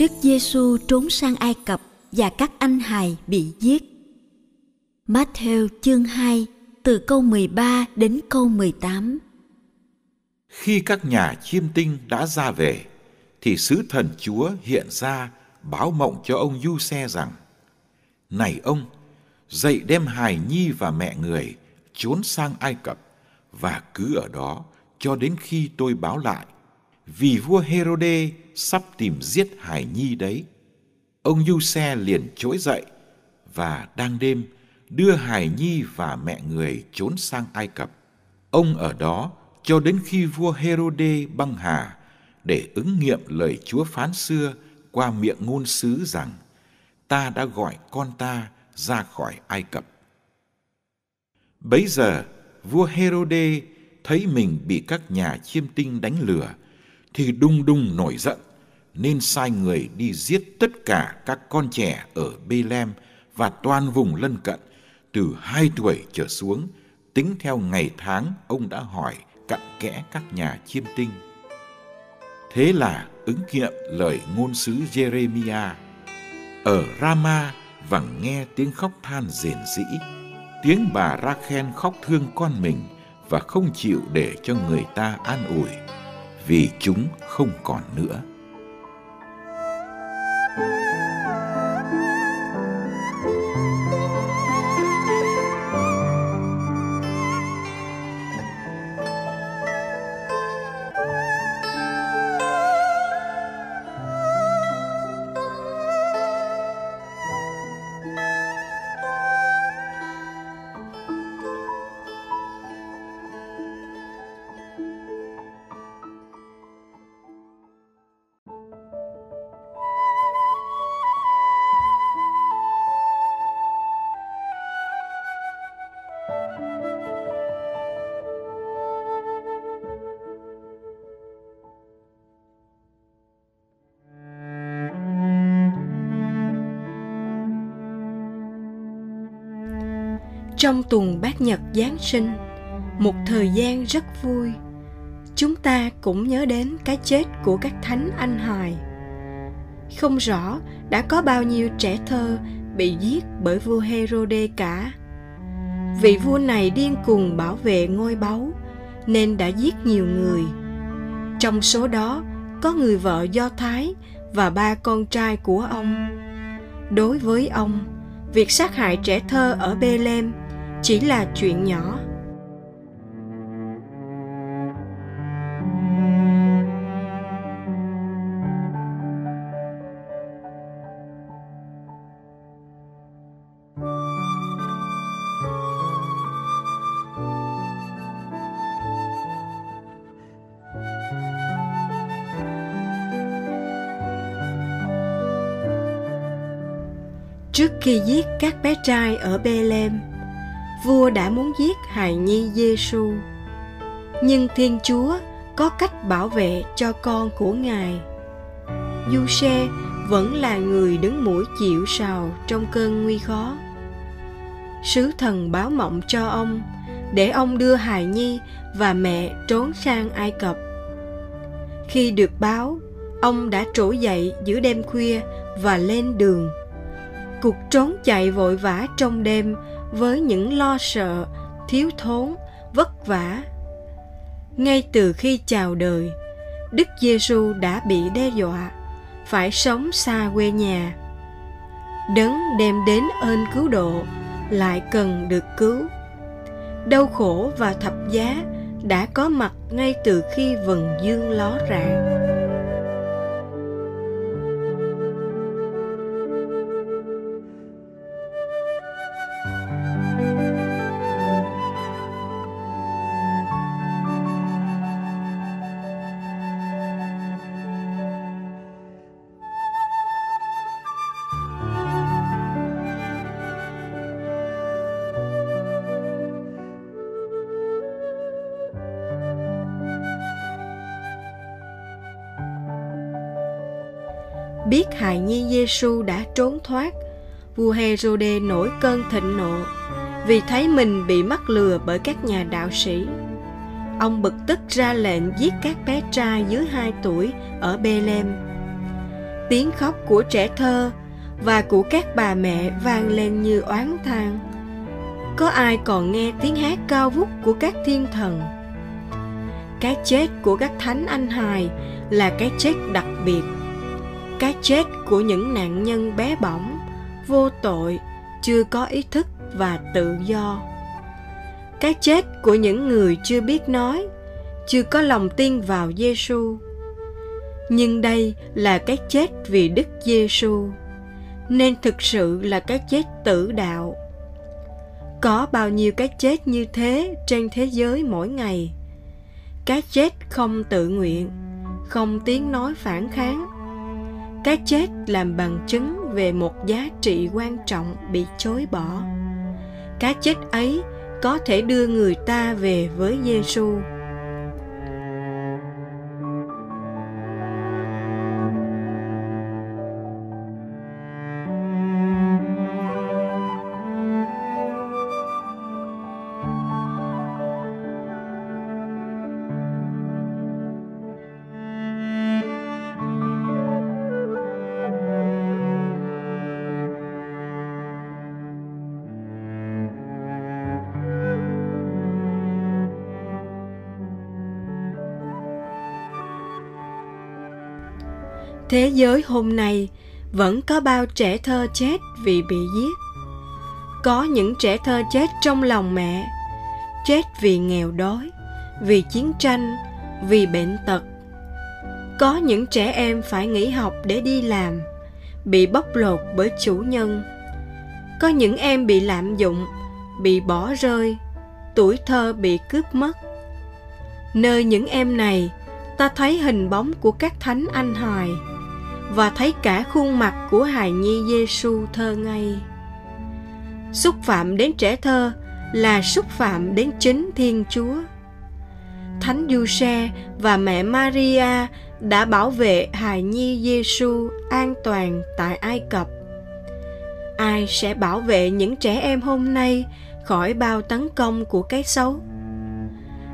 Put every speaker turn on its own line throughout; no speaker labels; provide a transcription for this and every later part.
Đức Giêsu trốn sang Ai Cập và các anh hài bị giết. Matthew chương 2 từ câu 13 đến câu 18.
Khi các nhà chiêm tinh đã ra về, thì sứ thần Chúa hiện ra báo mộng cho ông Du Xe rằng: Này ông, dậy đem hài nhi và mẹ người trốn sang Ai Cập và cứ ở đó cho đến khi tôi báo lại vì vua Herode sắp tìm giết Hải Nhi đấy. Ông Du Xe liền trỗi dậy và đang đêm đưa Hải Nhi và mẹ người trốn sang Ai Cập. Ông ở đó cho đến khi vua Herode băng hà để ứng nghiệm lời Chúa phán xưa qua miệng ngôn sứ rằng ta đã gọi con ta ra khỏi Ai Cập. Bấy giờ, vua Herode thấy mình bị các nhà chiêm tinh đánh lừa thì đung đung nổi giận, nên sai người đi giết tất cả các con trẻ ở Bethlehem và toàn vùng lân cận, từ hai tuổi trở xuống, tính theo ngày tháng ông đã hỏi cặn kẽ các nhà chiêm tinh. Thế là ứng nghiệm lời ngôn sứ Jeremiah, ở Rama vẳng nghe tiếng khóc than rền rĩ, tiếng bà Rachel khóc thương con mình và không chịu để cho người ta an ủi vì chúng không còn nữa.
Trong tuần bát nhật Giáng sinh, một thời gian rất vui, chúng ta cũng nhớ đến cái chết của các thánh anh hài. Không rõ đã có bao nhiêu trẻ thơ bị giết bởi vua Herode cả. Vị vua này điên cuồng bảo vệ ngôi báu nên đã giết nhiều người. Trong số đó có người vợ Do Thái và ba con trai của ông. Đối với ông, việc sát hại trẻ thơ ở Bethlehem chỉ là chuyện nhỏ. Trước khi giết các bé trai ở Bethlehem, vua đã muốn giết hài nhi Giêsu. Nhưng Thiên Chúa có cách bảo vệ cho con của Ngài. Du Xe vẫn là người đứng mũi chịu sào trong cơn nguy khó. Sứ thần báo mộng cho ông để ông đưa hài nhi và mẹ trốn sang Ai Cập. Khi được báo, ông đã trỗi dậy giữa đêm khuya và lên đường. Cuộc trốn chạy vội vã trong đêm với những lo sợ, thiếu thốn, vất vả. Ngay từ khi chào đời, Đức Giêsu đã bị đe dọa phải sống xa quê nhà. Đấng đem đến ơn cứu độ lại cần được cứu. Đau khổ và thập giá đã có mặt ngay từ khi vầng dương ló rạng. Biết hài nhi Giêsu đã trốn thoát, vua Herode nổi cơn thịnh nộ vì thấy mình bị mắc lừa bởi các nhà đạo sĩ. Ông bực tức ra lệnh giết các bé trai dưới 2 tuổi ở Bethlehem. Tiếng khóc của trẻ thơ và của các bà mẹ vang lên như oán than. Có ai còn nghe tiếng hát cao vút của các thiên thần? Cái chết của các thánh anh hài là cái chết đặc biệt cái chết của những nạn nhân bé bỏng vô tội chưa có ý thức và tự do cái chết của những người chưa biết nói chưa có lòng tin vào Giêsu. Nhưng đây là cái chết vì Đức Giêsu, nên thực sự là cái chết tử đạo. Có bao nhiêu cái chết như thế trên thế giới mỗi ngày. Cái chết không tự nguyện, không tiếng nói phản kháng, cái chết làm bằng chứng về một giá trị quan trọng bị chối bỏ cái chết ấy có thể đưa người ta về với Giêsu. Thế giới hôm nay vẫn có bao trẻ thơ chết vì bị giết. Có những trẻ thơ chết trong lòng mẹ, chết vì nghèo đói, vì chiến tranh, vì bệnh tật. Có những trẻ em phải nghỉ học để đi làm, bị bóc lột bởi chủ nhân. Có những em bị lạm dụng, bị bỏ rơi, tuổi thơ bị cướp mất. Nơi những em này, ta thấy hình bóng của các thánh anh hài và thấy cả khuôn mặt của hài nhi Giêsu thơ ngây. Xúc phạm đến trẻ thơ là xúc phạm đến chính Thiên Chúa. Thánh Giuse và mẹ Maria đã bảo vệ hài nhi Giêsu an toàn tại Ai Cập. Ai sẽ bảo vệ những trẻ em hôm nay khỏi bao tấn công của cái xấu?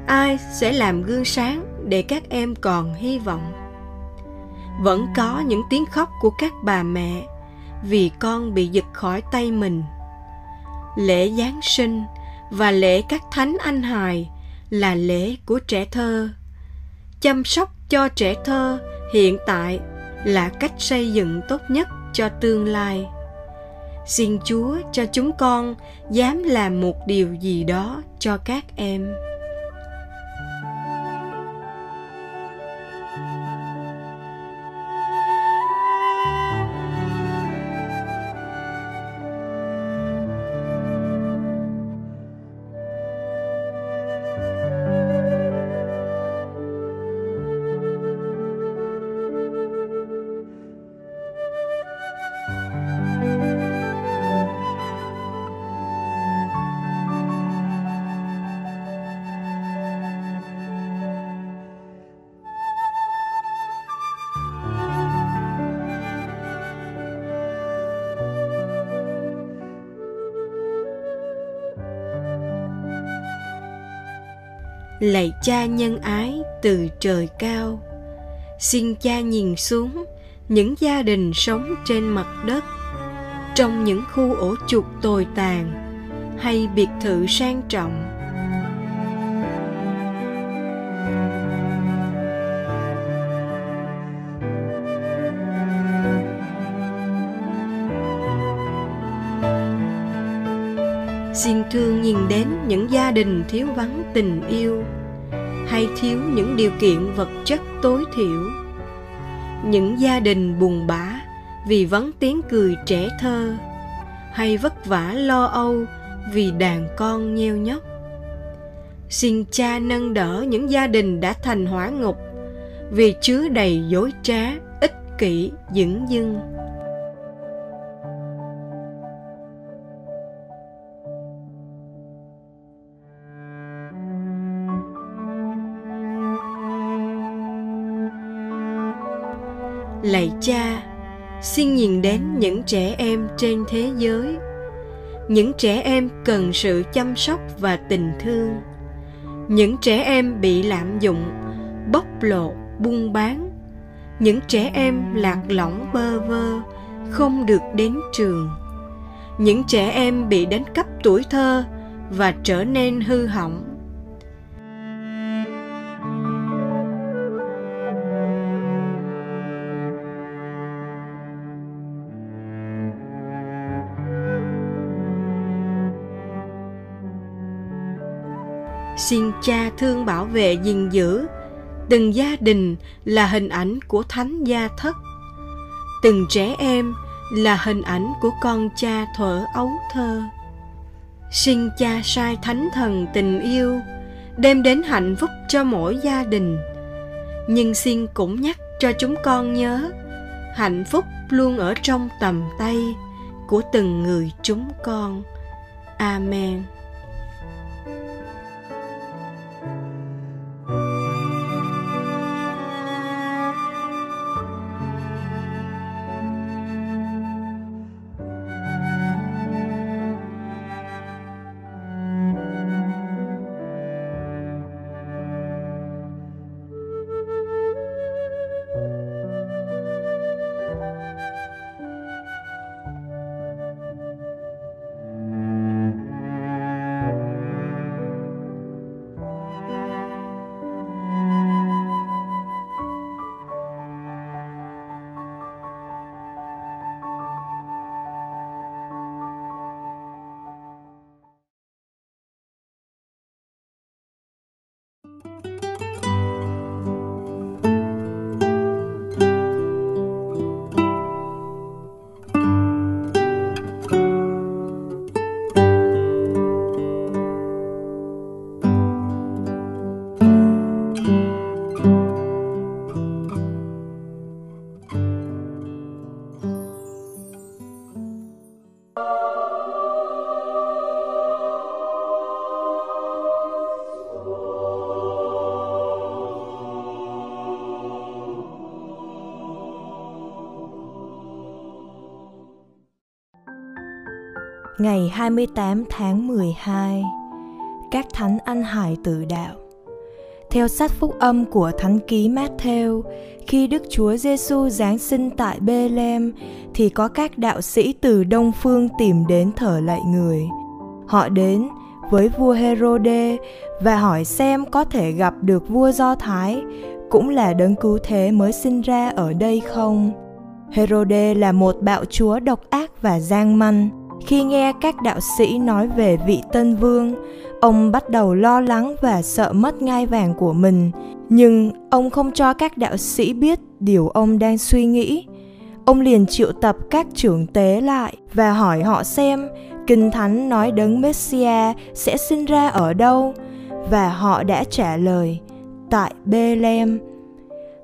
Ai sẽ làm gương sáng để các em còn hy vọng? Vẫn có những tiếng khóc của các bà mẹ vì con bị giật khỏi tay mình. Lễ giáng sinh và lễ các thánh anh hài là lễ của trẻ thơ. Chăm sóc cho trẻ thơ hiện tại là cách xây dựng tốt nhất cho tương lai. Xin chúa cho chúng con dám làm một điều gì đó cho các em. Lạy cha nhân ái từ trời cao. Xin cha nhìn xuống những gia đình sống trên mặt đất, trong những khu ổ chuột tồi tàn hay biệt thự sang trọng. Xin thương nhìn đến những gia đình thiếu vắng tình yêu hay thiếu những điều kiện vật chất tối thiểu? Những gia đình buồn bã vì vắng tiếng cười trẻ thơ hay vất vả lo âu vì đàn con nheo nhóc? Xin cha nâng đỡ những gia đình đã thành hỏa ngục vì chứa đầy dối trá, ích kỷ, dửng dưng. Lạy cha, xin nhìn đến những trẻ em trên thế giới. Những trẻ em cần sự chăm sóc và tình thương. Những trẻ em bị lạm dụng, bóc lột, buôn bán. Những trẻ em lạc lõng bơ vơ, không được đến trường. Những trẻ em bị đánh cắp tuổi thơ và trở nên hư hỏng. Xin cha thương bảo vệ gìn giữ. Từng gia đình là hình ảnh của thánh gia thất. Từng trẻ em là hình ảnh của con cha thuở ấu thơ. Xin cha sai thánh thần tình yêu, đem đến hạnh phúc cho mỗi gia đình. Nhưng xin cũng nhắc cho chúng con nhớ, hạnh phúc luôn ở trong tầm tay của từng người chúng con. Amen.
Ngày 28 tháng 12 Các thánh anh hải tự đạo Theo sách phúc âm của thánh ký Matthew, khi Đức Chúa Giêsu giáng sinh tại Bethlehem thì có các đạo sĩ từ đông phương tìm đến thờ lạy người. Họ đến với vua Herode và hỏi xem có thể gặp được vua Do Thái, cũng là đấng cứu thế mới sinh ra ở đây không. Herode là một bạo chúa độc ác và gian manh khi nghe các đạo sĩ nói về vị tân vương ông bắt đầu lo lắng và sợ mất ngai vàng của mình. Nhưng ông không cho các đạo sĩ biết điều ông đang suy nghĩ. Ông liền triệu tập các trưởng tế lại và hỏi họ xem kinh thánh nói đấng messia sẽ sinh ra ở đâu và họ đã trả lời tại Bethlehem.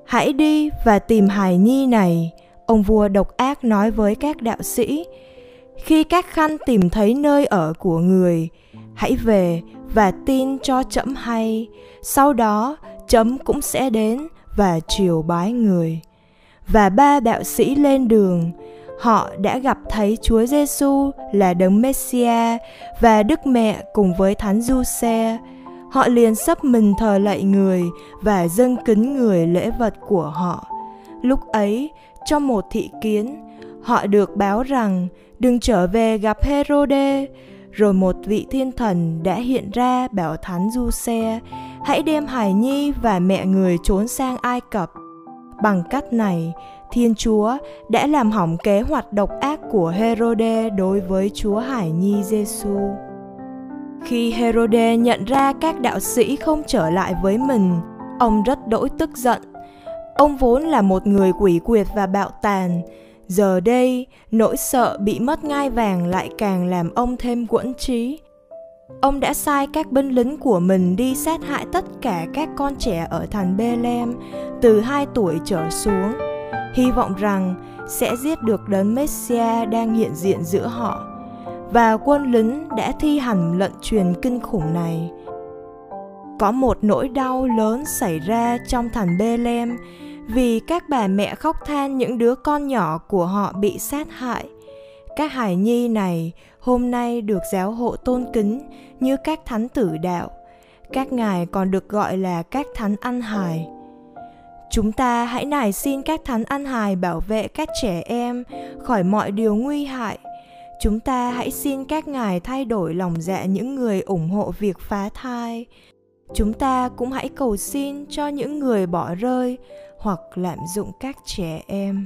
Hãy đi và tìm hài nhi này, ông vua độc ác nói với các đạo sĩ khi các khanh tìm thấy nơi ở của người hãy về và tin cho trẫm hay sau đó trẫm cũng sẽ đến và triều bái người và ba đạo sĩ lên đường họ đã gặp thấy Chúa Giêsu là đấng Messia và Đức Mẹ cùng với Thánh Giuse. họ liền sắp mình thờ lạy người và dâng kính người lễ vật của họ. Lúc ấy, trong một thị kiến, họ được báo rằng đừng trở về gặp Herode, rồi một vị thiên thần đã hiện ra bảo thánh du xe hãy đem hài nhi và mẹ người trốn sang ai cập. Bằng cách này thiên chúa đã làm hỏng kế hoạch độc ác của herode đối với chúa hải nhi giêsu khi herode nhận ra các đạo sĩ không trở lại với mình ông rất đỗi tức giận. Ông vốn là một người quỷ quyệt và bạo tàn Giờ đây, nỗi sợ bị mất ngai vàng lại càng làm ông thêm quẫn trí. Ông đã sai các binh lính của mình đi sát hại tất cả các con trẻ ở thành Bethlehem từ 2 tuổi trở xuống, hy vọng rằng sẽ giết được đấng Messia đang hiện diện giữa họ. Và quân lính đã thi hành lệnh truyền kinh khủng này. Có một nỗi đau lớn xảy ra trong thành Bethlehem vì các bà mẹ khóc than những đứa con nhỏ của họ bị sát hại. Các hải nhi này hôm nay được giáo hộ tôn kính như các thánh tử đạo. Các ngài còn được gọi là các thánh ăn hài. Chúng ta hãy nài xin các thánh ăn hài bảo vệ các trẻ em khỏi mọi điều nguy hại. Chúng ta hãy xin các ngài thay đổi lòng dạ những người ủng hộ việc phá thai. Chúng ta cũng hãy cầu xin cho những người bỏ rơi hoặc lạm dụng các trẻ em.